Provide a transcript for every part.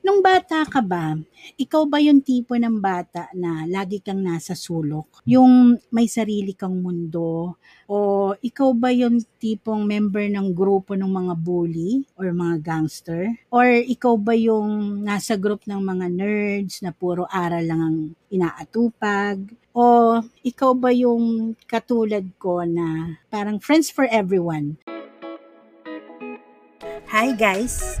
Nung bata ka ba, ikaw ba yung tipo ng bata na lagi kang nasa sulok? Yung may sarili kang mundo? O ikaw ba yung tipong member ng grupo ng mga bully or mga gangster? Or ikaw ba yung nasa group ng mga nerds na puro aral lang ang inaatupag? O ikaw ba yung katulad ko na parang friends for everyone? Hi guys!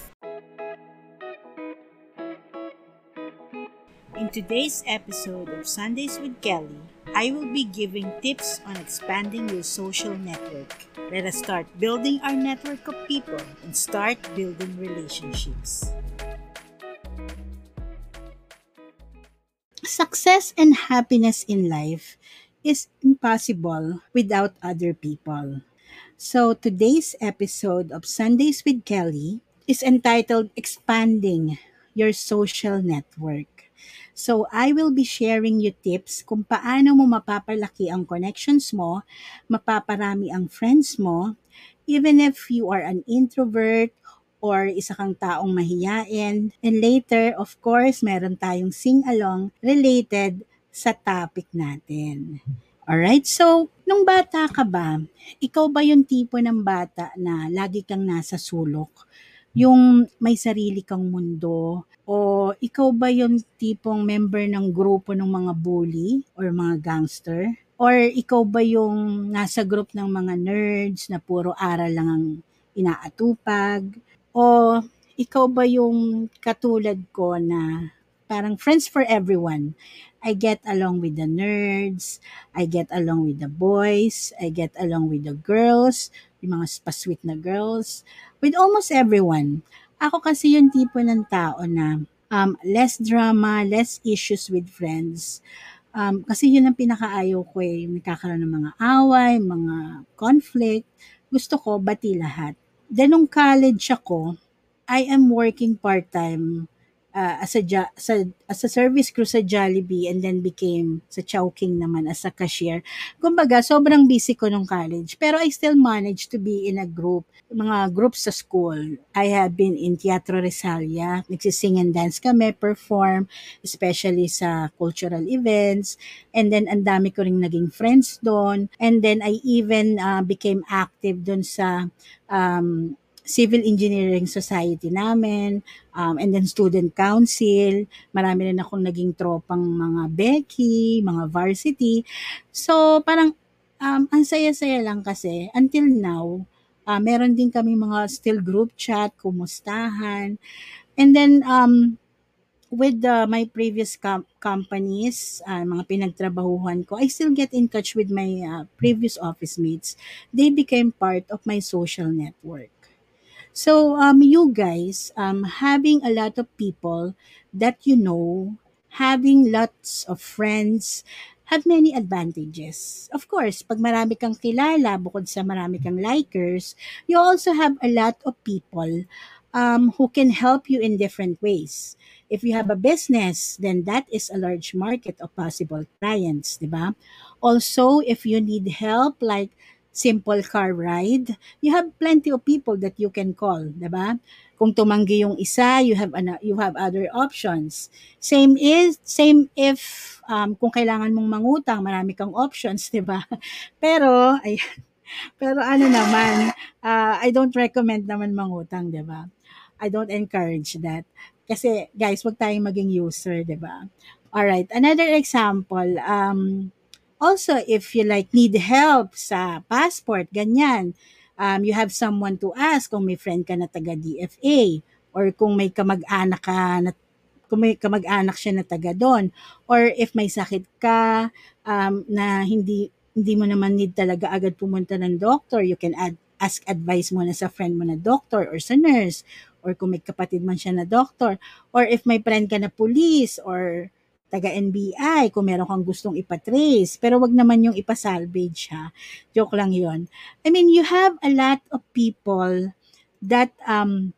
Today's episode of Sundays with Kelly, I will be giving tips on expanding your social network. Let us start building our network of people and start building relationships. Success and happiness in life is impossible without other people. So today's episode of Sundays with Kelly is entitled Expanding Your Social Network. So, I will be sharing you tips kung paano mo mapapalaki ang connections mo, mapaparami ang friends mo, even if you are an introvert or isa kang taong mahiyain. And later, of course, meron tayong sing-along related sa topic natin. Alright, so, nung bata ka ba, ikaw ba yung tipo ng bata na lagi kang nasa sulok? Yung may sarili kang mundo, o ikaw ba yung tipong member ng grupo ng mga bully or mga gangster? Or ikaw ba yung nasa group ng mga nerds na puro aral lang ang inaatupag? O ikaw ba yung katulad ko na parang friends for everyone? I get along with the nerds, I get along with the boys, I get along with the girls, yung mga pa-sweet na girls, with almost everyone. Ako kasi yung tipo ng tao na um, less drama, less issues with friends. Um, kasi yun ang pinakaayaw ko eh, yung nagkakaroon ng mga away, mga conflict. Gusto ko, bati lahat. Then, nung college ako, I am working part-time uh, as a sa as a service crew sa Jollibee and then became sa Chowking naman as a cashier. Kumbaga, sobrang busy ko nung college. Pero I still managed to be in a group, mga groups sa school. I have been in Teatro Resalia. Nagsising and dance kami, perform, especially sa cultural events. And then, ang dami ko rin naging friends doon. And then, I even uh, became active doon sa um, Civil Engineering Society namin, um, and then Student Council. Marami rin akong naging tropang mga Becky, mga varsity. So, parang um, ang saya-saya lang kasi until now, uh, meron din kami mga still group chat, kumustahan. And then, um, with uh, my previous com- companies, uh, mga pinagtrabahuhan ko, I still get in touch with my uh, previous office mates. They became part of my social network. So, um, you guys, um, having a lot of people that you know, having lots of friends, have many advantages. Of course, pag marami kang kilala, bukod sa marami kang likers, you also have a lot of people um, who can help you in different ways. If you have a business, then that is a large market of possible clients, di ba? Also, if you need help, like simple car ride, you have plenty of people that you can call, 'di ba? Kung tumanggi yung isa, you have an, you have other options. Same is same if um, kung kailangan mong mangutang, marami kang options, 'di ba? Pero ay pero ano naman, uh, I don't recommend naman mangutang, 'di ba? I don't encourage that. Kasi guys, wag tayong maging user, 'di ba? All right, another example, um Also, if you like need help sa passport, ganyan, um, you have someone to ask kung may friend ka na taga DFA or kung may kamag-anak ka na kung may kamag-anak siya na taga doon. Or if may sakit ka um, na hindi hindi mo naman need talaga agad pumunta ng doctor, you can add, ask advice mo na sa friend mo na doctor or sa nurse or kung may kapatid man siya na doctor. Or if may friend ka na police or taga-NBI, kung meron kang gustong ipatrace. Pero wag naman yung ipasalvage ha. Joke lang yon. I mean, you have a lot of people that, um,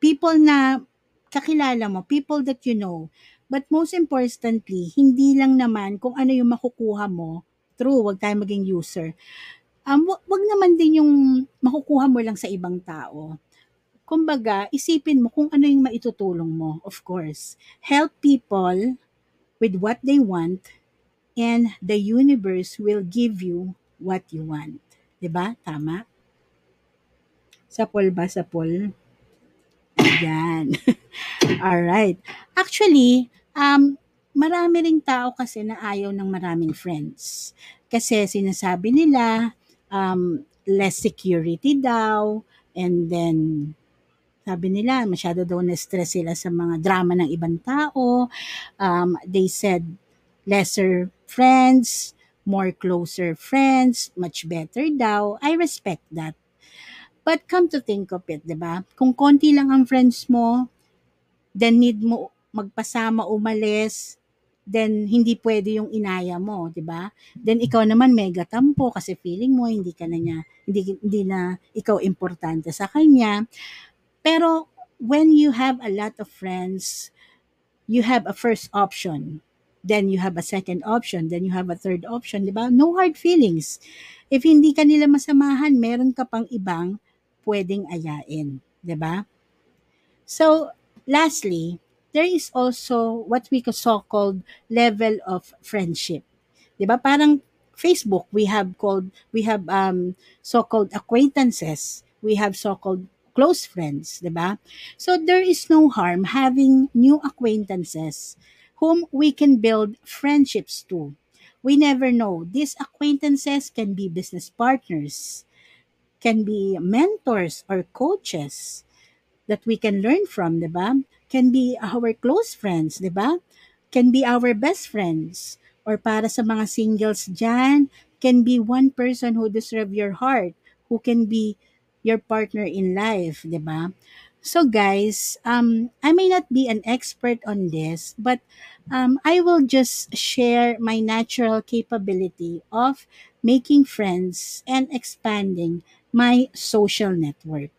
people na kakilala mo, people that you know. But most importantly, hindi lang naman kung ano yung makukuha mo. True, wag tayo maging user. Um, wag, wag naman din yung makukuha mo lang sa ibang tao kumbaga, isipin mo kung ano yung maitutulong mo, of course. Help people with what they want and the universe will give you what you want. ba? Tama? Sapol ba sapol? Yan. Alright. Actually, um, marami ring tao kasi na ayaw ng maraming friends. Kasi sinasabi nila, um, less security daw, and then sabi nila, masyado daw na-stress sila sa mga drama ng ibang tao. Um, they said, lesser friends, more closer friends, much better daw. I respect that. But come to think of it, di ba? Kung konti lang ang friends mo, then need mo magpasama umalis, then hindi pwede yung inaya mo, 'di ba? Then ikaw naman mega tampo kasi feeling mo hindi ka na niya, hindi hindi na ikaw importante sa kanya. Pero when you have a lot of friends, you have a first option. Then you have a second option. Then you have a third option. Di ba? No hard feelings. If hindi ka nila masamahan, meron ka pang ibang pwedeng ayain. Di ba? So, lastly, there is also what we so-called level of friendship. Di ba? Parang Facebook, we have called, we have um, so-called acquaintances. We have so-called close friends, 'di ba? So there is no harm having new acquaintances whom we can build friendships to. We never know. These acquaintances can be business partners, can be mentors or coaches that we can learn from, 'di ba? Can be our close friends, 'di ba? Can be our best friends. Or para sa mga singles dyan, can be one person who deserve your heart, who can be your partner in life, 'di ba? So guys, um I may not be an expert on this, but um I will just share my natural capability of making friends and expanding my social network.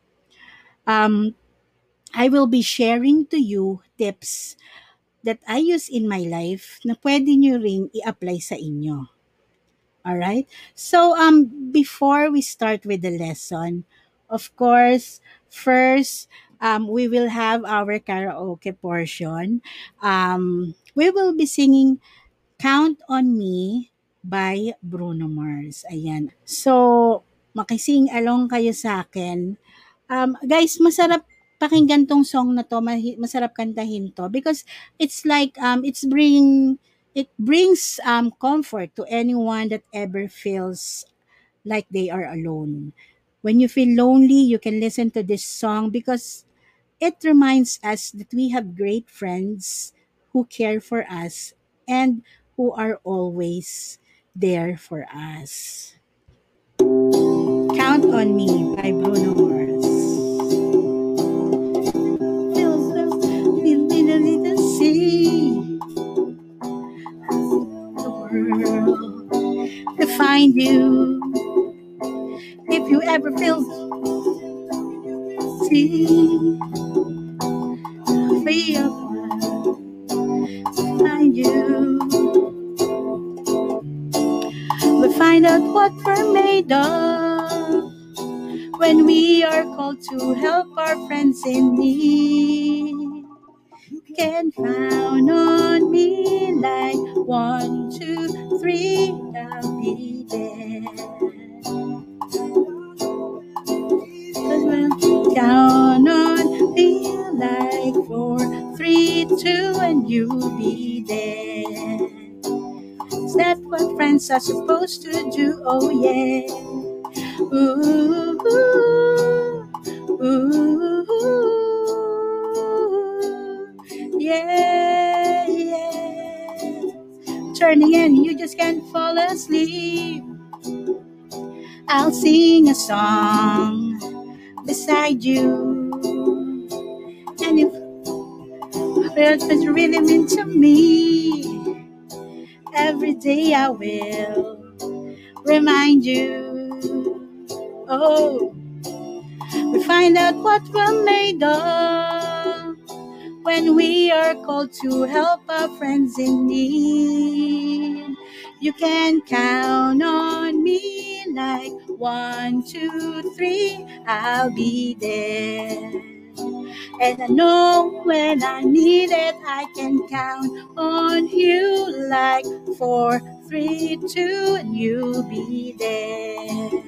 Um I will be sharing to you tips that I use in my life na pwede nyo ring i-apply sa inyo. Alright? So, um, before we start with the lesson, Of course, first, um, we will have our karaoke portion. Um, we will be singing Count on Me by Bruno Mars. Ayan. So, makising along kayo sa akin. Um, guys, masarap pakinggan tong song na to, masarap kantahin to because it's like um it's bring it brings um comfort to anyone that ever feels like they are alone. When you feel lonely, you can listen to this song because it reminds us that we have great friends who care for us and who are always there for us. Count on Me by Bruno Mars. to find you if you ever feel see. Free of find you. We find out what we're made of when we are called to help our friends in need. Can count on me like one, two, three, I'll be there. Count on me like four, three, two, and you'll be there. Is that what friends are supposed to do? Oh yeah. Ooh, ooh, ooh, yeah, yeah. Turning in, you just can't fall asleep. I'll sing a song beside you. And if What it really mean to me. Every day I will remind you. Oh, we find out what we're made of when we are called to help our friends in need. You can count on me like one, two, three, I'll be there. And I know when I need it, I can count on you like four, three, two, and you'll be there.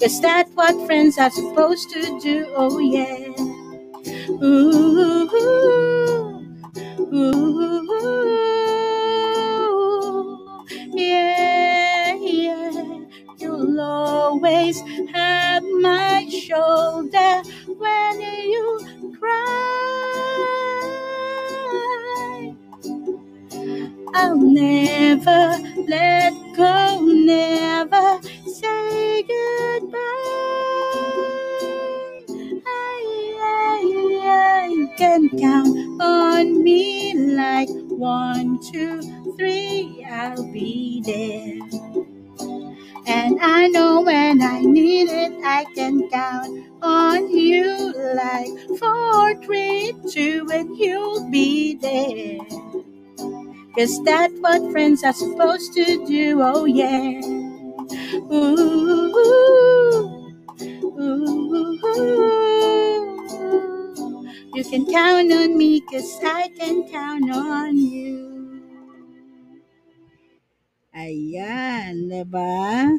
Cause that's what friends are supposed to do, oh yeah. Ooh, ooh, yeah, yeah. You'll always have my shoulder when you cry. I'll never let go, never say goodbye. I, I, I can count on me like one, two, three, I'll be there. And I know when I need it, I can count on you like four, three, two, and you'll be there. Cause that's what friends are supposed to do, oh yeah. Ooh, ooh, ooh. You can count on me, cause I can count on you. Ayan, diba?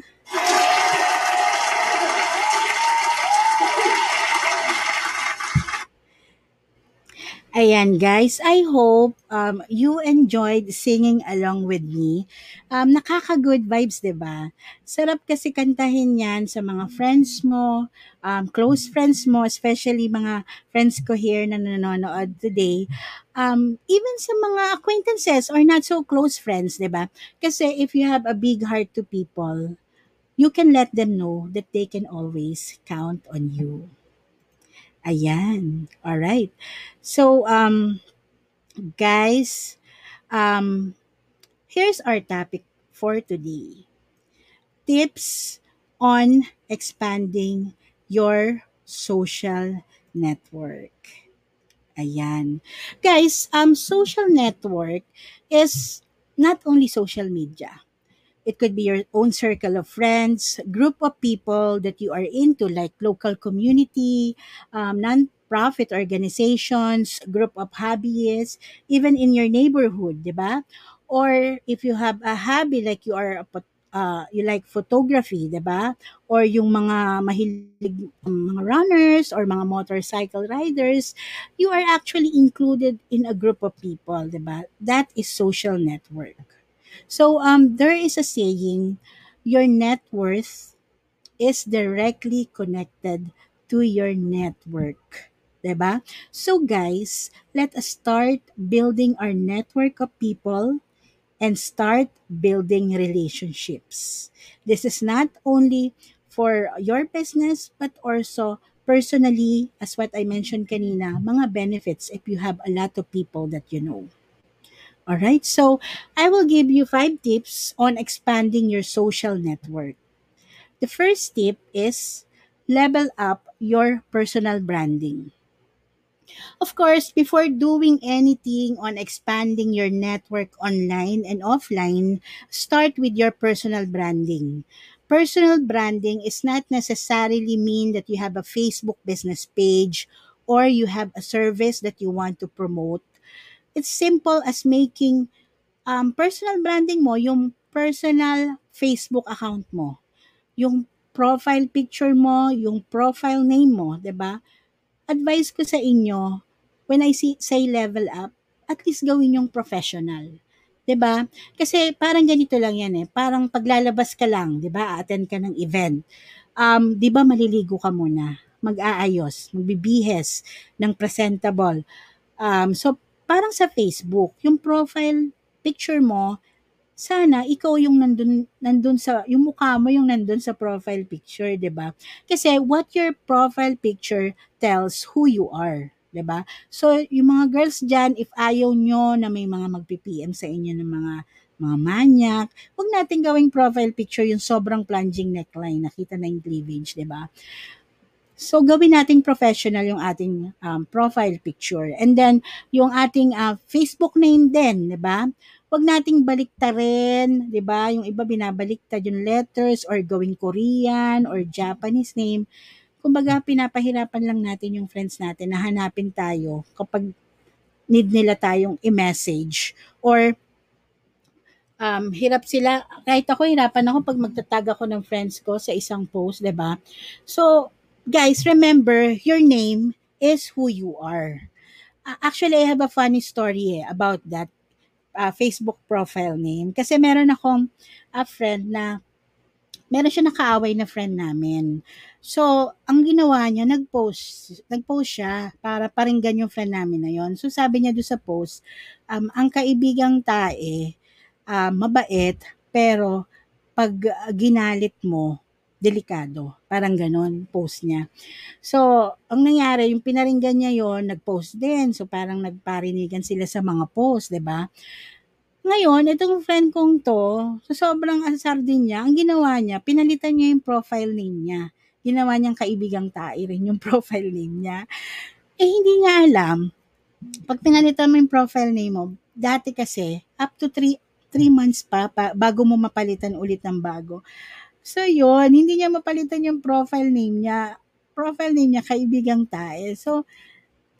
Ayan guys, I hope um, you enjoyed singing along with me. Um, nakaka-good vibes, ba? Sarap kasi kantahin 'yan sa mga friends mo, um, close friends mo, especially mga friends ko here na nanonood today. Um, even sa mga acquaintances or not so close friends, ba? Kasi if you have a big heart to people, you can let them know that they can always count on you. Ayan. All right. So, um, guys, um, here's our topic for today tips on expanding your social network. Ayan. Guys, um, social network is not only social media. It could be your own circle of friends, group of people that you are into, like local community, um, non-profit organizations, group of hobbyists, even in your neighborhood, di ba? Or if you have a hobby like you are a uh, you like photography, di ba? Or yung mga mahilig um, mga runners or mga motorcycle riders, you are actually included in a group of people, di ba? That is social network. So um there is a saying your net worth is directly connected to your network. 'Di ba? So guys, let us start building our network of people and start building relationships. This is not only for your business but also personally as what I mentioned kanina, mga benefits if you have a lot of people that you know. All right, so I will give you five tips on expanding your social network. The first tip is level up your personal branding. Of course, before doing anything on expanding your network online and offline, start with your personal branding. Personal branding is not necessarily mean that you have a Facebook business page or you have a service that you want to promote. It's simple as making um, personal branding mo, yung personal Facebook account mo, yung profile picture mo, yung profile name mo, 'di ba? Advice ko sa inyo, when I see, say level up, at least gawin yung professional. 'Di ba? Kasi parang ganito lang yan eh. Parang paglalabas ka lang, 'di ba? Attend ka ng event. Um, 'di ba maliligo ka muna, mag-aayos, magbibihes ng presentable. Um, so parang sa Facebook, yung profile picture mo, sana ikaw yung nandun, nandun sa, yung mukha mo yung nandun sa profile picture, ba? Kasi what your profile picture tells who you are. 'di ba? So, yung mga girls diyan, if ayaw nyo na may mga magpi-PM sa inyo ng mga mga manyak, huwag natin gawing profile picture yung sobrang plunging neckline, nakita na yung cleavage, 'di ba? So, gawin nating professional yung ating um, profile picture. And then, yung ating uh, Facebook name din, di ba? Huwag nating baliktarin, di ba? Yung iba binabaliktad yung letters or going Korean or Japanese name. Kumbaga, pinapahirapan lang natin yung friends natin na hanapin tayo kapag need nila tayong i-message or um, hirap sila, kahit ako hirapan ako pag magtatag ako ng friends ko sa isang post, 'di ba? So, guys, remember, your name is who you are. Uh, actually, I have a funny story eh, about that uh, Facebook profile name. Kasi meron akong a friend na, meron siya nakaaway na friend namin. So, ang ginawa niya, nag-post, nag-post siya para paringgan yung friend namin na yon. So, sabi niya doon sa post, um, ang kaibigang tae, uh, mabait, pero pag ginalit mo, delikado. Parang ganon, post niya. So, ang nangyari, yung pinaringgan niya yon nag-post din. So, parang nagparinigan sila sa mga post, ba diba? Ngayon, itong friend kong to, so sobrang asar din niya, ang ginawa niya, pinalitan niya yung profile name niya. Ginawa niyang kaibigang tae rin yung profile name niya. Eh, hindi niya alam, pag pinalitan mo yung profile name mo, dati kasi, up to 3 3 months pa, pa bago mo mapalitan ulit ng bago. So yun, hindi niya mapalitan yung profile name niya. Profile name niya, kaibigang tae. So,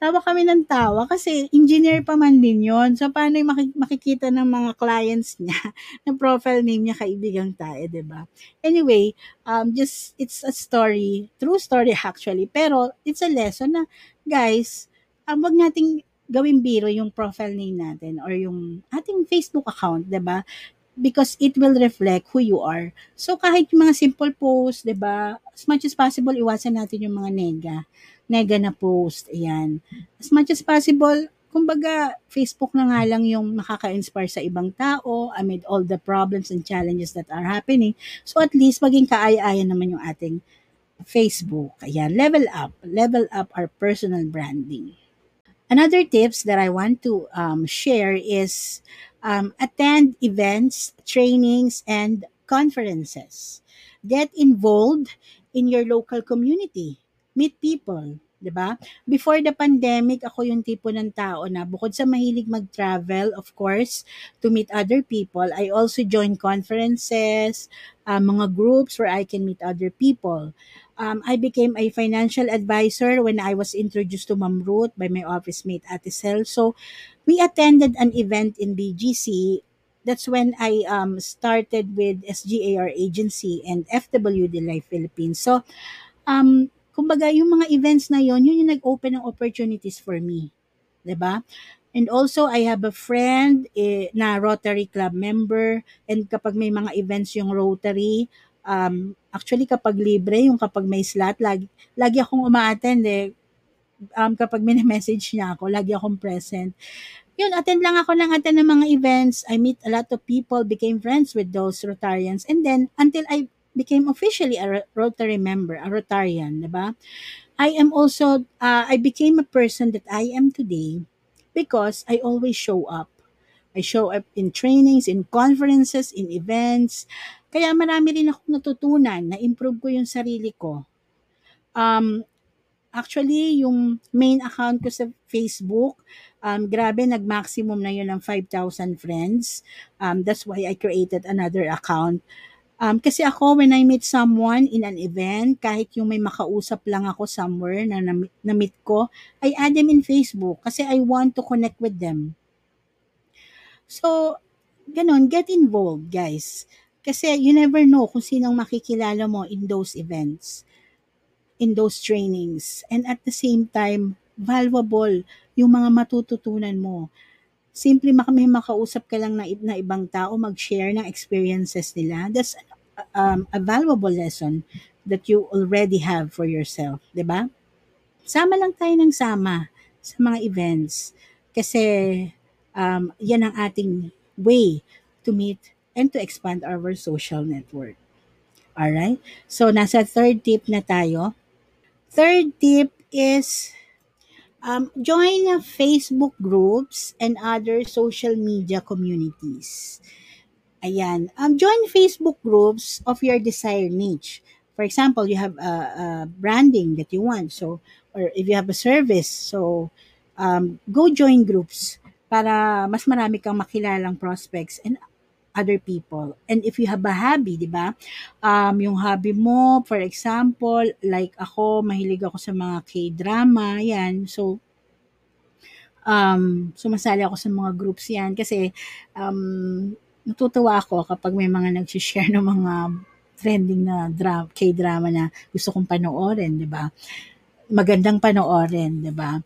tawa kami ng tawa kasi engineer pa man din yon So, paano yung makikita ng mga clients niya na profile name niya kaibigang tae, ba diba? Anyway, um, just, it's a story, true story actually, pero it's a lesson na, guys, um, wag nating gawing biro yung profile name natin or yung ating Facebook account, ba? Because it will reflect who you are. So kahit yung mga simple post, 'di ba? As much as possible iwasan natin yung mga nega. Nega na post, ayan. As much as possible, kumbaga Facebook na nga lang yung nakaka-inspire sa ibang tao amid all the problems and challenges that are happening. So at least maging kaaya-aya naman yung ating Facebook. Ayan, level up. Level up our personal branding. Another tips that I want to um, share is um, attend events, trainings, and conferences. Get involved in your local community. Meet people, 'di ba? Before the pandemic, ako yung tipo ng tao na bukod sa mahilig mag-travel, of course, to meet other people, I also join conferences, uh, mga groups where I can meet other people. Um, I became a financial advisor when I was introduced to Ma'am Ruth by my office mate Ate Cel. So, we attended an event in BGC. That's when I um, started with SGAR agency and FWD Life Philippines. So, um, kumbaga, yung mga events na yon yun yung nag-open ng opportunities for me. ba? Diba? And also, I have a friend eh, na Rotary Club member and kapag may mga events yung Rotary, um, actually kapag libre, yung kapag may slot, lagi, lagi akong umaattend eh. Um, kapag message niya ako, lagi akong present yun, attend lang ako ng attend ng mga events. I meet a lot of people, became friends with those Rotarians. And then, until I became officially a Rotary member, a Rotarian, di ba? I am also, uh, I became a person that I am today because I always show up. I show up in trainings, in conferences, in events. Kaya marami rin akong natutunan, na-improve ko yung sarili ko. Um, actually, yung main account ko sa Facebook, um, grabe, nag-maximum na yun ng 5,000 friends. Um, that's why I created another account. Um, kasi ako, when I meet someone in an event, kahit yung may makausap lang ako somewhere na na-meet ko, I add them in Facebook kasi I want to connect with them. So, ganun, get involved, guys. Kasi you never know kung sinong makikilala mo in those events, in those trainings. And at the same time, valuable yung mga matututunan mo. Simple may makausap ka lang na, na ibang tao, mag-share ng experiences nila. That's um, a valuable lesson that you already have for yourself, 'di ba? Sama lang tayo ng sama sa mga events kasi um, yan ang ating way to meet and to expand our social network. Alright? So, nasa third tip na tayo. Third tip is Um, join Facebook groups and other social media communities. Ayan. Um, join Facebook groups of your desired niche. For example, you have a, a branding that you want. So, or if you have a service, so um, go join groups para mas marami kang makilalang prospects and other people. And if you have a hobby, di ba? Um, yung hobby mo, for example, like ako, mahilig ako sa mga K-drama, yan. So, um, sumasali ako sa mga groups yan kasi um, natutuwa ako kapag may mga nag-share ng mga trending na dra- K-drama na gusto kong panoorin, di ba? Magandang panoorin, di ba?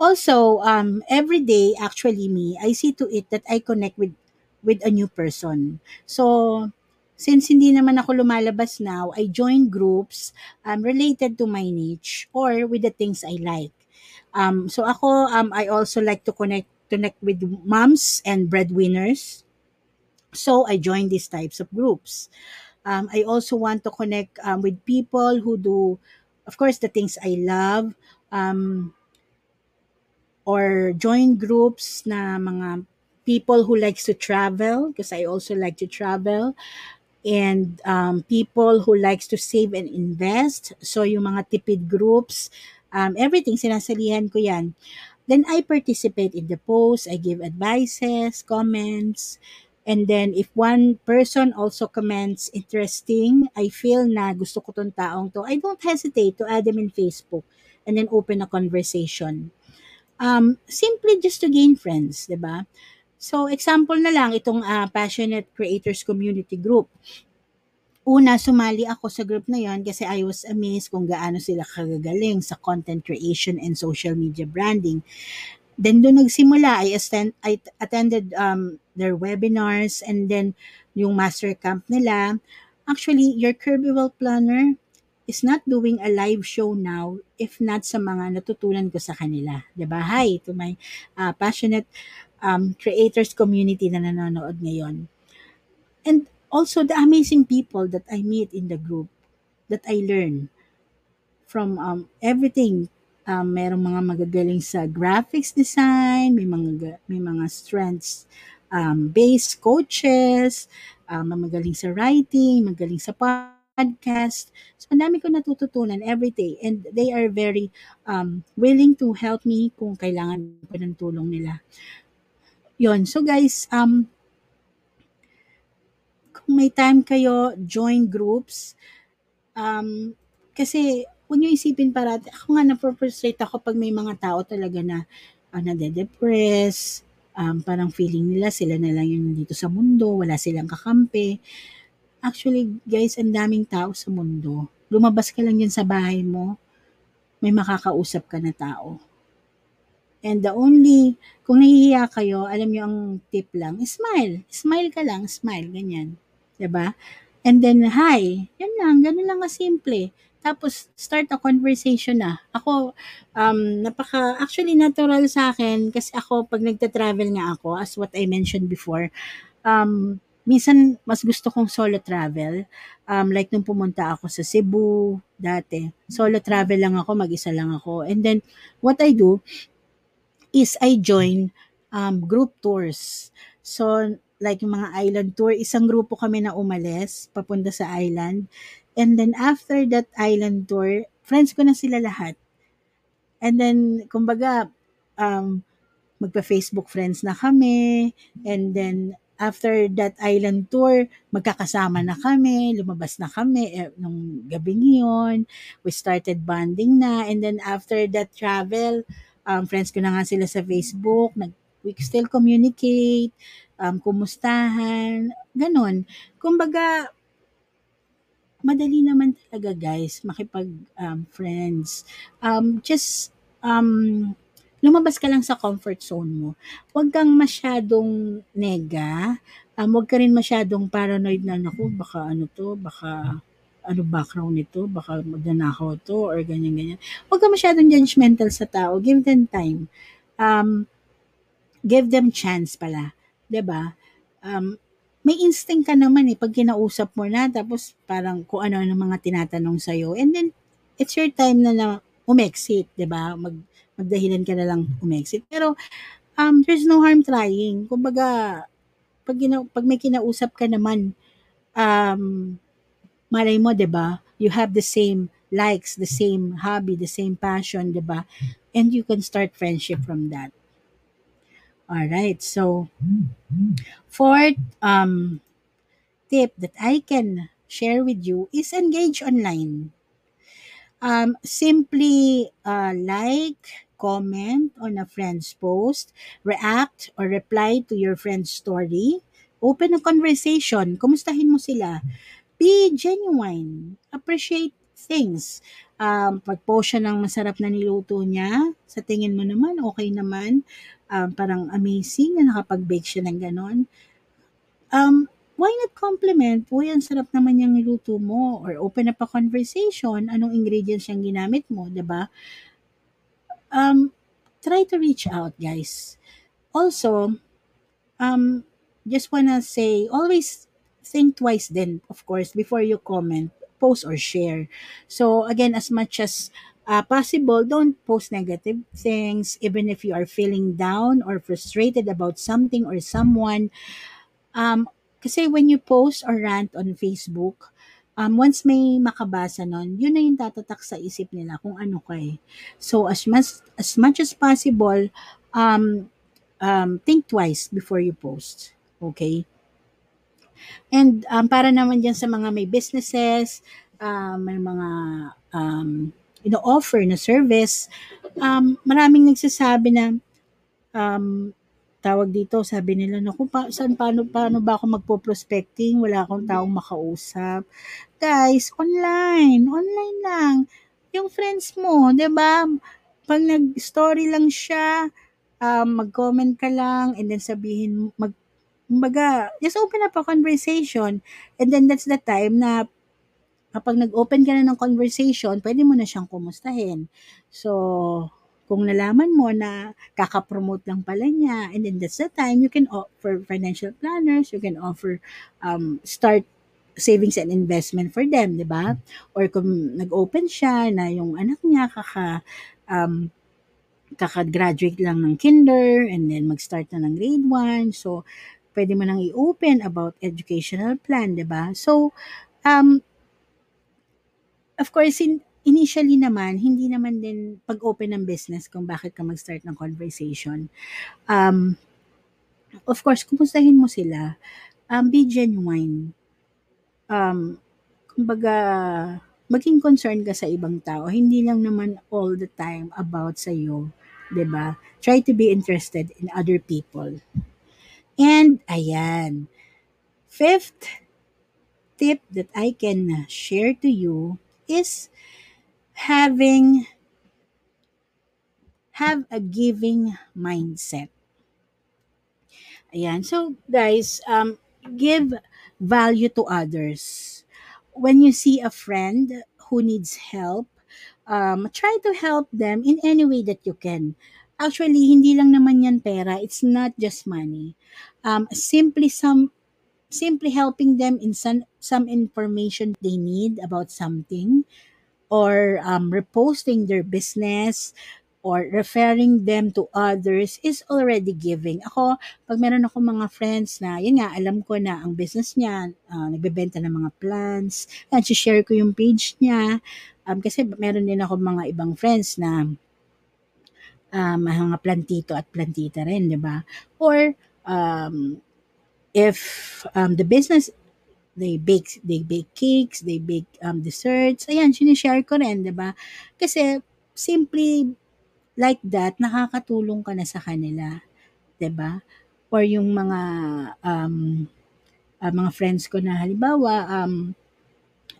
Also, um, every day, actually me, I see to it that I connect with with a new person. So, since hindi naman ako lumalabas now, I join groups um, related to my niche or with the things I like. Um, so ako, um, I also like to connect connect with moms and breadwinners. So I join these types of groups. Um, I also want to connect um, with people who do, of course, the things I love. Um, or join groups na mga people who likes to travel because I also like to travel and um, people who likes to save and invest. So yung mga tipid groups, um, everything sinasalihan ko yan. Then I participate in the post, I give advices, comments, and then if one person also comments interesting, I feel na gusto ko tong taong to, I don't hesitate to add them in Facebook and then open a conversation. Um, simply just to gain friends, 'di ba? So, example na lang itong uh, Passionate Creators Community Group. Una, sumali ako sa group na yon kasi I was amazed kung gaano sila kagagaling sa content creation and social media branding. Then doon nagsimula, I, attend, I attended um, their webinars and then yung master camp nila. Actually, your Kirby Well Planner is not doing a live show now if not sa mga natutunan ko sa kanila. ba? Hi to my uh, passionate um, creators community na nanonood ngayon. And also the amazing people that I meet in the group that I learn from um, everything. Um, merong mga magagaling sa graphics design, may mga may mga strengths um, based coaches, um, magaling sa writing, magaling sa podcast. So, ang dami ko natututunan every day and they are very um, willing to help me kung kailangan ko ng tulong nila. Yon. So guys, um, kung may time kayo, join groups. Um, kasi, huwag nyo isipin parati, ako nga na-frustrate ako pag may mga tao talaga na uh, nade-depress, um, parang feeling nila sila na lang yung dito sa mundo, wala silang kakampi. Actually, guys, ang daming tao sa mundo. Lumabas ka lang yan sa bahay mo, may makakausap ka na tao. And the only, kung nahihiya kayo, alam niyo ang tip lang, smile. Smile ka lang, smile, ganyan. ba? Diba? And then, hi. Yan lang, ganun lang simple. Tapos, start a conversation na. Ako, um, napaka, actually natural sa akin, kasi ako, pag nagta-travel nga ako, as what I mentioned before, um, minsan mas gusto kong solo travel. Um, like nung pumunta ako sa Cebu dati, solo travel lang ako, mag-isa lang ako. And then, what I do, is I join um, group tours. So, like yung mga island tour, isang grupo kami na umalis, papunta sa island. And then after that island tour, friends ko na sila lahat. And then, kumbaga, um, magpa-Facebook friends na kami. And then, after that island tour, magkakasama na kami, lumabas na kami eh, nung gabing yun. We started bonding na. And then, after that travel, um, friends ko na nga sila sa Facebook, nag, we still communicate, um, kumustahan, ganun. Kumbaga, madali naman talaga guys, makipag um, friends. Um, just, um, lumabas ka lang sa comfort zone mo. Huwag kang masyadong nega, um, huwag ka rin masyadong paranoid na, naku, baka ano to, baka ano background nito, baka magnanakaw to or ganyan-ganyan. Huwag ka masyadong judgmental sa tao. Give them time. Um, give them chance pala. ba diba? Um, may instinct ka naman eh, pag kinausap mo na, tapos parang kung ano ang mga tinatanong sa'yo. And then, it's your time na, na umexit, 'di ba? Mag magdahilan ka na lang umexit. Pero um there's no harm trying. Kumbaga pag pag may kinausap ka naman um malay mo 'di ba? You have the same likes, the same hobby, the same passion, 'di ba? And you can start friendship from that. All right. So fourth um tip that I can share with you is engage online. Um, simply uh, like, comment on a friend's post, react or reply to your friend's story, open a conversation, kumustahin mo sila, be genuine, appreciate things. Um, pag-post siya ng masarap na niluto niya, sa tingin mo naman, okay naman, um, parang amazing na nakapag-bake siya ng ganon. Um, why not compliment? Uy, ang sarap naman yung niluto mo. Or open up a conversation. Anong ingredients yung ginamit mo, ba? Um, try to reach out, guys. Also, um, just wanna say, always think twice then, of course, before you comment, post or share. So, again, as much as uh, possible, don't post negative things, even if you are feeling down or frustrated about something or someone. Um, kasi when you post or rant on Facebook, um, once may makabasa nun, yun na yung tatatak sa isip nila kung ano ka eh. So, as much, as much as possible, um, um, think twice before you post. Okay? And um, para naman dyan sa mga may businesses, um, may mga um, ino-offer na service, um, maraming nagsasabi na um, tawag dito, sabi nila, naku, pa, saan, paano, paano ba ako magpo-prospecting? Wala akong taong makausap. Guys, online. Online lang. Yung friends mo, ba Pag nag-story lang siya, um, mag-comment ka lang, and then sabihin, mag, kumbaga, just open up a conversation. And then that's the time na kapag nag-open ka na ng conversation, pwede mo na siyang kumustahin. So, kung nalaman mo na kaka-promote lang pala niya, and then that's the time you can offer financial planners, you can offer um, start savings and investment for them, di ba? Or kung nag-open siya na yung anak niya kaka um, kaka-graduate lang ng kinder and then mag-start na ng grade 1. So, pwede mo nang i-open about educational plan, di ba? So, um, of course, in, initially naman, hindi naman din pag-open ng business kung bakit ka mag-start ng conversation. Um, of course, kumustahin mo sila. Um, be genuine. Um, kumbaga, maging concerned ka sa ibang tao. Hindi lang naman all the time about sa iyo, 'di ba? Try to be interested in other people. And ayan. Fifth tip that I can share to you is having have a giving mindset. Ayan. So, guys, um, give value to others. When you see a friend who needs help, um, try to help them in any way that you can. Actually, hindi lang naman yan pera. It's not just money. Um, simply some simply helping them in some, some information they need about something or um, reposting their business or referring them to others is already giving. Ako, pag meron ako mga friends na, yun nga, alam ko na ang business niya, uh, nagbebenta ng mga plants, and share ko yung page niya. Um, kasi meron din ako mga ibang friends na um, mga plantito at plantita rin, di ba? Or, um, if um, the business they bake they bake cakes, they bake um, desserts. Ayan, sinishare ko rin, 'di ba? Kasi simply like that, nakakatulong ka na sa kanila, 'di ba? Or yung mga um, uh, mga friends ko na halimbawa um,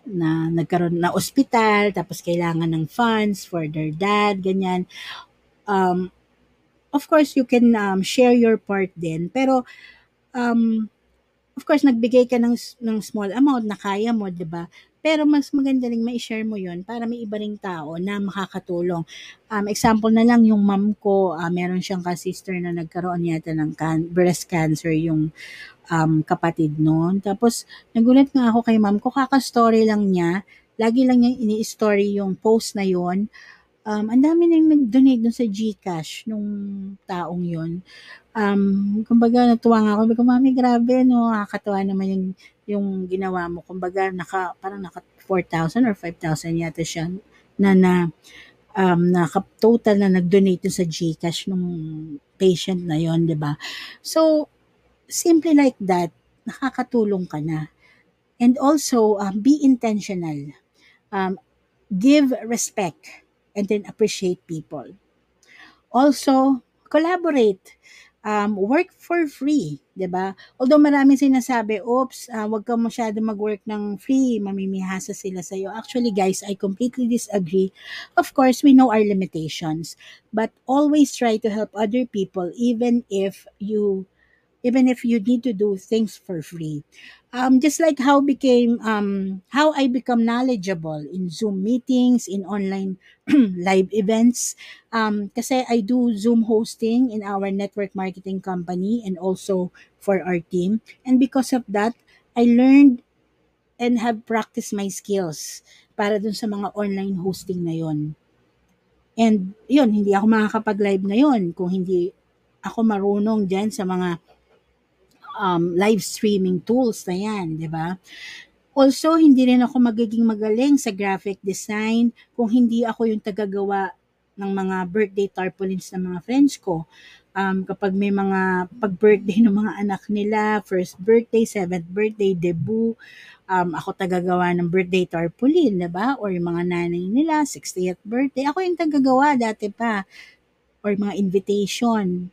na nagkaroon na ospital tapos kailangan ng funds for their dad, ganyan. Um, of course, you can um, share your part din. Pero, um, of course, nagbigay ka ng, ng small amount na kaya mo, di ba? Pero mas maganda rin ma-share mo yon para may iba ring tao na makakatulong. Um, example na lang, yung mom ko, uh, meron siyang ka-sister na nagkaroon yata ng can- breast cancer yung um, kapatid noon. Tapos, nagulat nga ako kay mom ko, kaka-story lang niya. Lagi lang niya ini-story yung post na yon um, ang dami nang nag-donate dun sa GCash nung taong yon um, kumbaga natuwa nga ako, sabi mami, grabe, no, nakakatuwa naman yung, yung ginawa mo. Kumbaga, naka, parang naka 4,000 or 5,000 yata siya na na um, naka total na nag-donate sa GCash nung patient na yon, 'di ba? So, simply like that, nakakatulong ka na. And also, um, be intentional. Um, give respect and then appreciate people. Also, collaborate. Um, work for free, ba? Although maraming sinasabi, oops, uh, wag ka masyado mag-work ng free, mamimihasa sila sa iyo. Actually, guys, I completely disagree. Of course, we know our limitations, but always try to help other people even if you even if you need to do things for free. Um, just like how became um, how I become knowledgeable in Zoom meetings, in online live events. Um, kasi I do Zoom hosting in our network marketing company and also for our team. And because of that, I learned and have practiced my skills para dun sa mga online hosting na yon. And yun, hindi ako makakapag-live na yon kung hindi ako marunong dyan sa mga um, live streaming tools na yan, di ba? Also, hindi rin ako magiging magaling sa graphic design kung hindi ako yung tagagawa ng mga birthday tarpaulins ng mga friends ko. Um, kapag may mga pag-birthday ng mga anak nila, first birthday, seventh birthday, debut, um, ako tagagawa ng birthday tarpaulin, ba? Or yung mga nanay nila, 60th birthday. Ako yung tagagawa dati pa. Or mga invitation.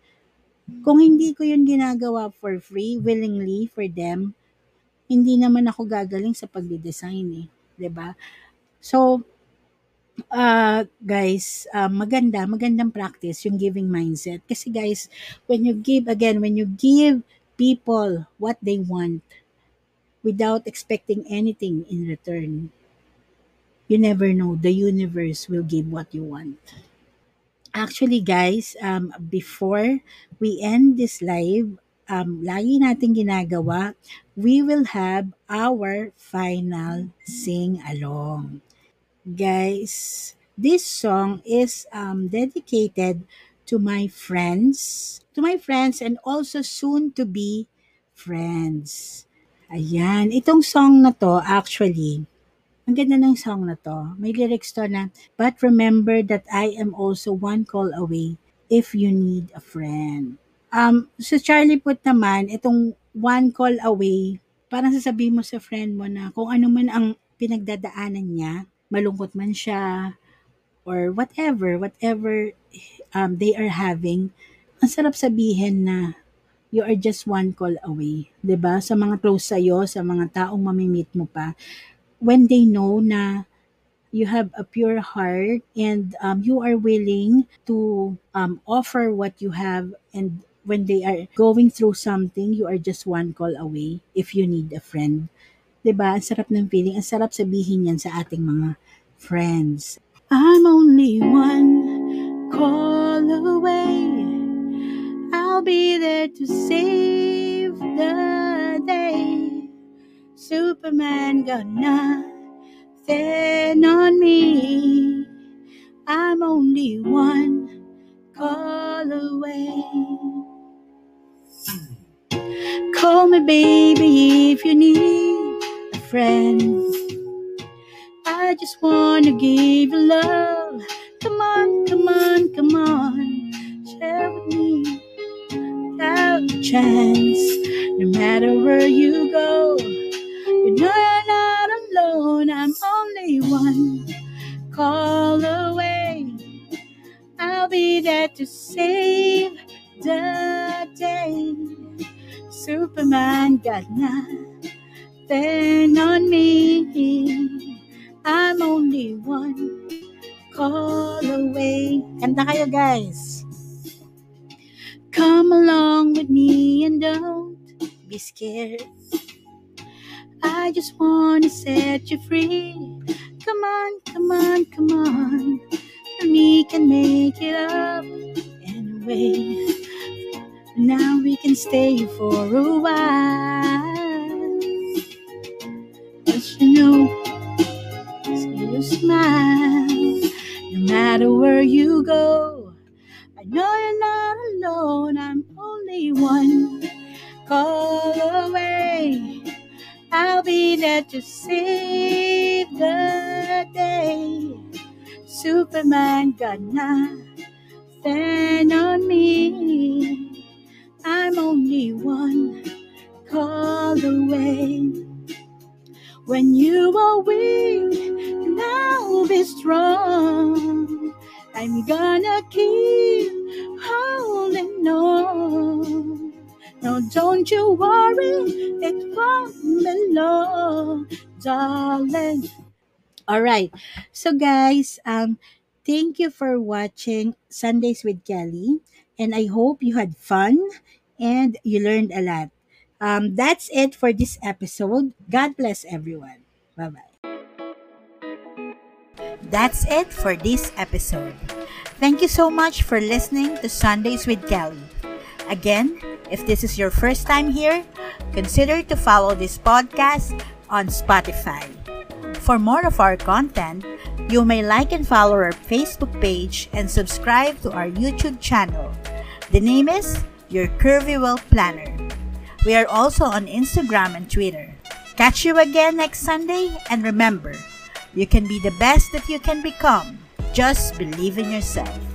Kung hindi ko yun ginagawa for free, willingly for them, hindi naman ako gagaling sa pagde-design eh, ba? So uh, guys, uh, maganda, magandang practice yung giving mindset. Kasi guys, when you give, again, when you give people what they want without expecting anything in return, you never know, the universe will give what you want. Actually guys, um, before we end this live, um, lagi natin ginagawa, we will have our final sing-along. Guys, this song is um, dedicated to my friends, to my friends and also soon to be friends. Ayan, itong song na to actually, ang ganda ng song na to. May lyrics to na, But remember that I am also one call away if you need a friend. Um, sa Charlie Put naman, itong one call away, parang sasabihin mo sa friend mo na kung ano man ang pinagdadaanan niya, malungkot man siya, or whatever, whatever um, they are having, ang sarap sabihin na you are just one call away. ba diba? Sa mga close sa'yo, sa mga taong mamimit mo pa, when they know na you have a pure heart and um, you are willing to um, offer what you have and when they are going through something, you are just one call away if you need a friend. 'Di ba? Ang sarap ng feeling. Ang sarap sabihin yan sa ating mga friends. I'm only one call away. I'll be there to save the day. Superman got nothing on me. I'm only one call away. Call me, baby, if you need a friend. I just wanna give you love. Come on, come on, come on. Share with me without a chance. No matter where you go. You know you're not alone, I'm only one call away. I'll be there to save the day. Superman got nothing on me. I'm only one call away. Kanta kayo guys. Come along with me and don't be scared. I just wanna set you free. Come on, come on, come on. We can make it up anyway. Now we can stay for a while. Cause you know, see you smile. No matter where you go, I know you're not alone. I'm only one call away. I'll be there to save the day. Superman gonna stand on me. I'm only one call away. When you are weak, and I'll be strong. I'm gonna keep holding on. No, don't you worry, it won't be long, darling. All right. So guys, um thank you for watching Sundays with Kelly and I hope you had fun and you learned a lot. Um that's it for this episode. God bless everyone. Bye-bye. That's it for this episode. Thank you so much for listening to Sundays with Kelly. Again, if this is your first time here, consider to follow this podcast on Spotify. For more of our content, you may like and follow our Facebook page and subscribe to our YouTube channel. The name is Your Curvy Well Planner. We are also on Instagram and Twitter. Catch you again next Sunday and remember, you can be the best that you can become. Just believe in yourself.